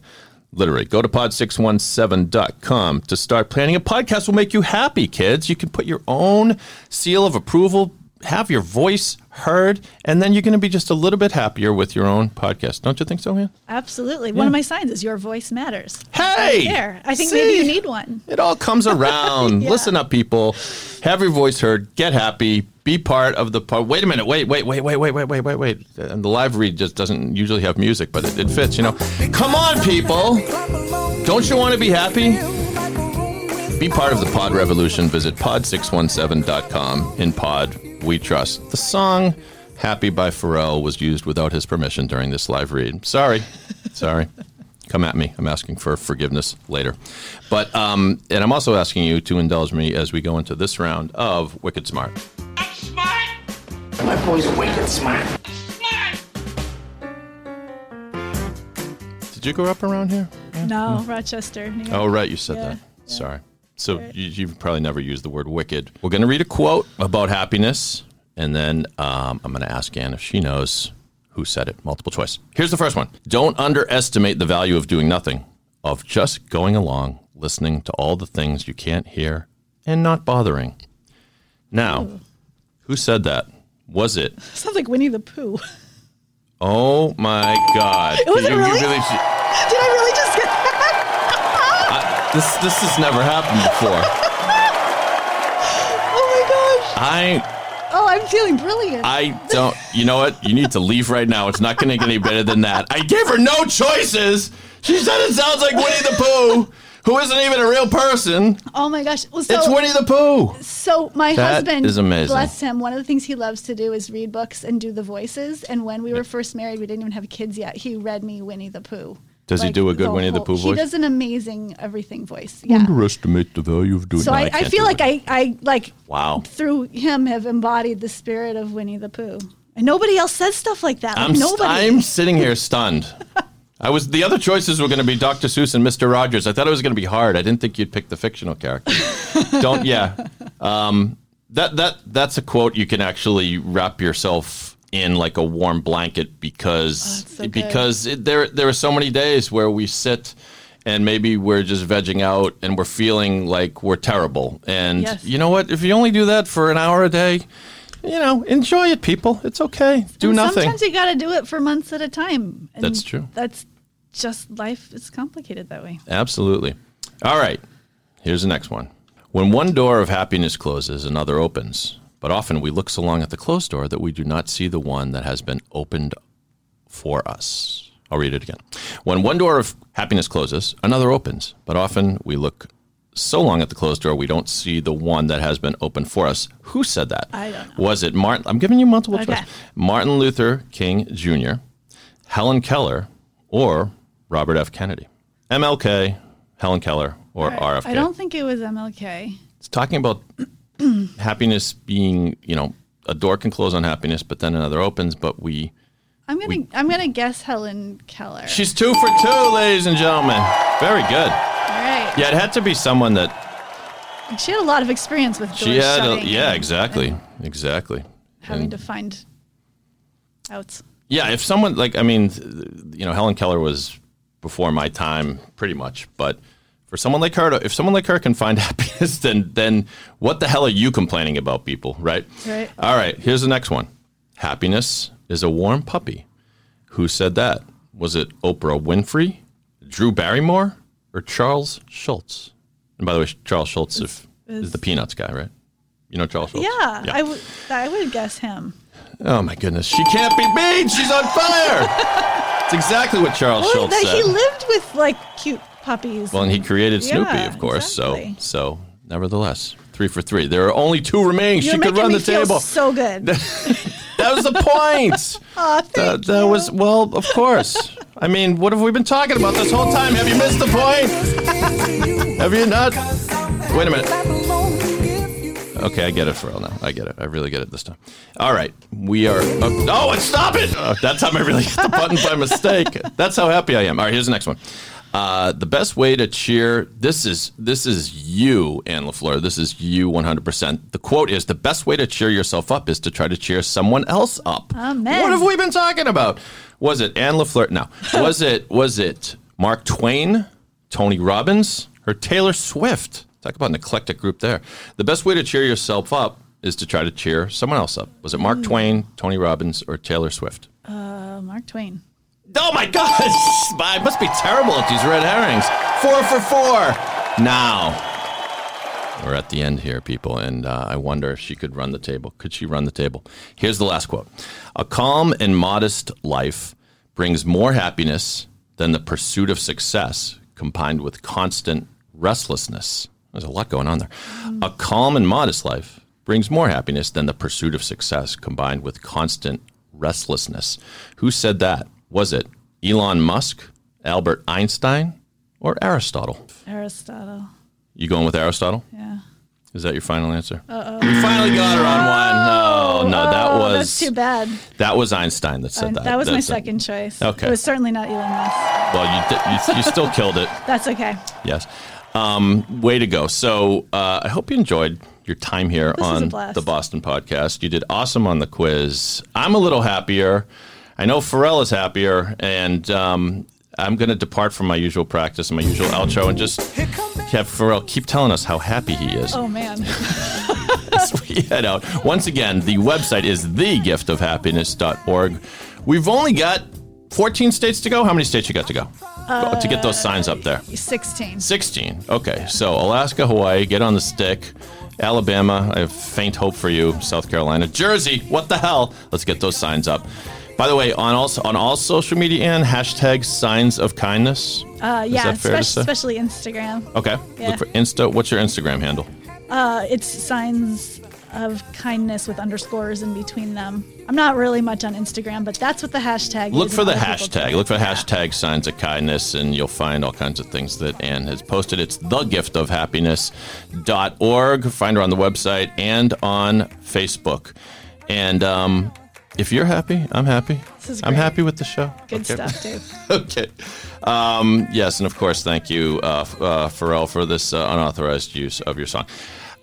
Speaker 3: Literally, go to pod617.com to start planning. A podcast will make you happy, kids. You can put your own seal of approval, have your voice heard, and then you're going to be just a little bit happier with your own podcast. Don't you think so, man?
Speaker 4: Absolutely, one of my signs is your voice matters.
Speaker 3: Hey!
Speaker 4: There, I think maybe you need one.
Speaker 3: It all comes [LAUGHS] around.
Speaker 4: Yeah.
Speaker 3: Listen up, people. Have your voice heard. Get happy. Be part of the part. Wait a minute. Wait, wait, wait, wait, wait, wait, wait, wait, wait. Uh, and the live read just doesn't usually have music, but it, it fits, you know. Come on, people. Don't you want to be happy? Be part of the pod revolution. Visit pod617.com. In pod, we trust. The song Happy by Pharrell was used without his permission during this live read. Sorry. Sorry. Come at me. I'm asking for forgiveness later. But, um, and I'm also asking you to indulge me as we go into this round of Wicked Smart.
Speaker 6: I'm smart.
Speaker 7: My boy's wicked smart.
Speaker 6: Smart.
Speaker 3: Did you grow up around here?
Speaker 4: No, Rochester. New York.
Speaker 3: Oh, right. You said
Speaker 4: Yeah,
Speaker 3: that. Sorry. So you, you've probably never used the word wicked. We're going to read a quote about happiness, and then um, I'm going to ask Anne if she knows who said it. Multiple choice. Here's the first one Don't underestimate the value of doing nothing, of just going along, listening to all the things you can't hear, and not bothering. Now, who said that? Was it? [LAUGHS]
Speaker 4: Sounds like Winnie the Pooh.
Speaker 3: Oh my God.
Speaker 4: Was it
Speaker 3: You- you
Speaker 4: really?
Speaker 3: really- [LAUGHS]
Speaker 4: Did I really just?
Speaker 3: This, this has never happened before. [LAUGHS]
Speaker 4: Oh my gosh.
Speaker 3: I
Speaker 4: Oh, I'm feeling brilliant.
Speaker 3: I don't. You know what? You need to leave right now. It's not going to get any better than that. I gave her no choices. She said it sounds like Winnie the Pooh, who isn't even a real person.
Speaker 4: oh my gosh. Well, so,
Speaker 3: It's Winnie the Pooh.
Speaker 4: So my
Speaker 3: That
Speaker 4: husband,
Speaker 3: is amazing.
Speaker 4: bless him, one of the things he loves to do is read books and do the voices. And when we were first married, we didn't even have kids yet. He read me Winnie the Pooh.
Speaker 3: Does he do a good Winnie the Pooh voice?
Speaker 4: He does an amazing everything voice. Yeah.
Speaker 3: Underestimate the value of doing.
Speaker 4: So
Speaker 3: No,
Speaker 4: I, I,
Speaker 3: can't
Speaker 4: feel like
Speaker 3: it.
Speaker 4: I, I like
Speaker 3: Wow.
Speaker 4: through him have embodied the spirit of Winnie the Pooh. And nobody else says stuff like that. Like
Speaker 3: I'm, st-
Speaker 4: nobody.
Speaker 3: I'm sitting here stunned. I was the other choices were going to be Dr. Seuss and Mr. Rogers. I thought it was going to be hard. I didn't think you'd pick the fictional character. Don't yeah. Um, that that that's a quote you can actually wrap yourself in like a warm blanket because
Speaker 4: Oh, so
Speaker 3: because it, there there are so many days where we sit and maybe we're just vegging out and we're feeling like we're terrible. And
Speaker 4: Yes.
Speaker 3: you know what? If you only do that for an hour a day, you know, enjoy it, people. It's okay. Do
Speaker 4: And
Speaker 3: nothing.
Speaker 4: Sometimes you got to do it for months at a time. And
Speaker 3: That's true.
Speaker 4: That's just life is complicated that way.
Speaker 3: Absolutely. All right. Here's the next one. When one door of happiness closes, another opens. But often we look so long at the closed door that we do not see the one that has been opened for us. I'll read it again. When one door of happiness closes, another opens. But often we look so long at the closed door we don't see the one that has been opened for us. Who said that?
Speaker 4: I don't know.
Speaker 3: Was it Martin? I'm giving you multiple
Speaker 4: Okay.
Speaker 3: choice. Martin Luther King Jr., Helen Keller, or Robert F. Kennedy. MLK, Helen Keller, or RFK.
Speaker 4: I don't think it was MLK.
Speaker 3: It's talking about happiness being, you know, a door can close on happiness, but then another opens. But we,
Speaker 4: I'm gonna
Speaker 3: We-
Speaker 4: I'm gonna guess Helen Keller.
Speaker 3: she's two for two, ladies and gentlemen. Very good.
Speaker 4: All right.
Speaker 3: Yeah, it had to be someone that
Speaker 4: She had a lot of experience with doors
Speaker 3: she had. A,
Speaker 4: shutting
Speaker 3: yeah,
Speaker 4: and-
Speaker 3: exactly, exactly.
Speaker 4: having to find outs.
Speaker 3: Yeah, if someone like I mean, th- you know, Helen Keller was before my time, pretty much. But for someone like her, to, if someone like her can find [LAUGHS] happiness, then then what the hell are you complaining about, people? Right?
Speaker 4: Right.
Speaker 3: All right. Here's the next one. Happiness is a warm puppy. Who said that? Was it Oprah Winfrey, Drew Barrymore, or Charles Schulz? And by the way, Charles Schulz is, is
Speaker 4: is-
Speaker 3: the Peanuts guy, right? You know Charles Schulz?
Speaker 4: Yeah, I would would guess him.
Speaker 3: Oh my goodness, she can't be beat. She's on fire. [LAUGHS] It's exactly what Charles
Speaker 4: Well,
Speaker 3: Schulz
Speaker 4: that
Speaker 3: said.
Speaker 4: he lived with like cute puppies.
Speaker 3: well, and he created Snoopy,
Speaker 4: Yeah,
Speaker 3: of course.
Speaker 4: exactly.
Speaker 3: So, so nevertheless, three for three. There are only two remaining.
Speaker 4: You're
Speaker 3: she could run the table.
Speaker 4: so good.
Speaker 3: that [LAUGHS] was the point. [LAUGHS]
Speaker 4: Aw,
Speaker 3: that, that was well, of course. I mean, what have we been talking about this whole time? Have you missed the point? Have you not? Wait a minute. Okay, I get it, for real Now I get it. I really get it this time. All right, we are. Oh, oh and stop it! Oh, that time I really hit the button by mistake. That's how happy I am. All right, here's the next one. Uh, the best way to cheer. This is this is you, Anne LaFleur. This is you, 100. percent The quote is: "The best way to cheer yourself up is to try to cheer someone else up."
Speaker 4: Amen.
Speaker 3: What have we been talking about? Was it Anne LaFleur? No. [LAUGHS] Was it was it Mark Twain, Tony Robbins, or Taylor Swift? Talk about an eclectic group there. The best way to cheer yourself up is to try to cheer someone else up. Was it Mark
Speaker 4: Hmm.
Speaker 3: Twain, Tony Robbins, or Taylor Swift?
Speaker 4: Uh, Mark Twain.
Speaker 3: Oh my God! [LAUGHS] I must be terrible at these red herrings. Four for four. Now we're at the end here, people, and uh, I wonder if she could run the table. Could she run the table? Here's the last quote: "A calm and modest life brings more happiness than the pursuit of success, combined with constant restlessness." There's a lot going on there. A calm and modest life brings more happiness than the pursuit of success combined with constant restlessness. Who said that? Was it Elon Musk, Albert Einstein, or Aristotle?
Speaker 4: Aristotle.
Speaker 3: You going with Aristotle?
Speaker 4: Yeah.
Speaker 3: Is that your final answer? Uh-oh. You finally got her on one. No, no, that
Speaker 4: Oh,
Speaker 3: was
Speaker 4: that's too bad.
Speaker 3: that was Einstein that said
Speaker 4: Uh,
Speaker 3: that.
Speaker 4: that was my
Speaker 3: That's-
Speaker 4: second choice.
Speaker 3: Okay.
Speaker 4: It was certainly not Elon Musk.
Speaker 3: Well, you, you you still killed it. [LAUGHS]
Speaker 4: That's okay.
Speaker 3: Yes. Um, way to go. So uh, I hope you enjoyed your time here
Speaker 4: This
Speaker 3: on the Boston podcast. You did awesome on the quiz. I'm a little happier. I know Pharrell is happier, and um, I'm going to depart from my usual practice and my usual outro and just have Pharrell keep telling us how happy he is.
Speaker 4: Oh man. [LAUGHS]
Speaker 3: as we head out. Once again, the website is thegiftofhappiness.org. We've only got 14 states to go. How many states you got to go to get those signs up there?
Speaker 4: 16.
Speaker 3: 16. Okay, so Alaska, Hawaii, get on the stick. Alabama, I have faint hope for you. South Carolina, Jersey, what the hell? Let's get those signs up. By the way, on all on all social media and hashtag signs of kindness.
Speaker 4: Uh, yeah, especially, especially Instagram.
Speaker 3: Okay,
Speaker 4: Yeah.
Speaker 3: look for Insta. What's your Instagram handle?
Speaker 4: Uh, it's signs of kindness with underscores in between them. I'm not really much on Instagram, but that's what the hashtag
Speaker 3: Look for the hashtag. Look for
Speaker 4: Yeah.
Speaker 3: hashtag signs of kindness, and you'll find all kinds of things that Anne has posted. It's thegiftofhappiness.org. Find her on the website and on Facebook. And um, if you're happy, I'm happy. I'm happy with the show.
Speaker 4: Good
Speaker 3: Okay.
Speaker 4: stuff, [LAUGHS] Dave.
Speaker 3: okay. Um, yes, and of course, thank you, uh, uh, Pharrell, for this uh, unauthorized use of your song.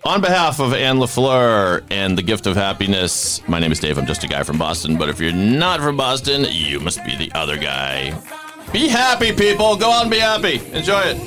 Speaker 3: On behalf of Anne LaFleur and the Gift of Happiness, my name is Dave. I'm just a guy from Boston, but if you're not from Boston, you must be the other guy. Be happy, people. Go out and be happy. Enjoy it.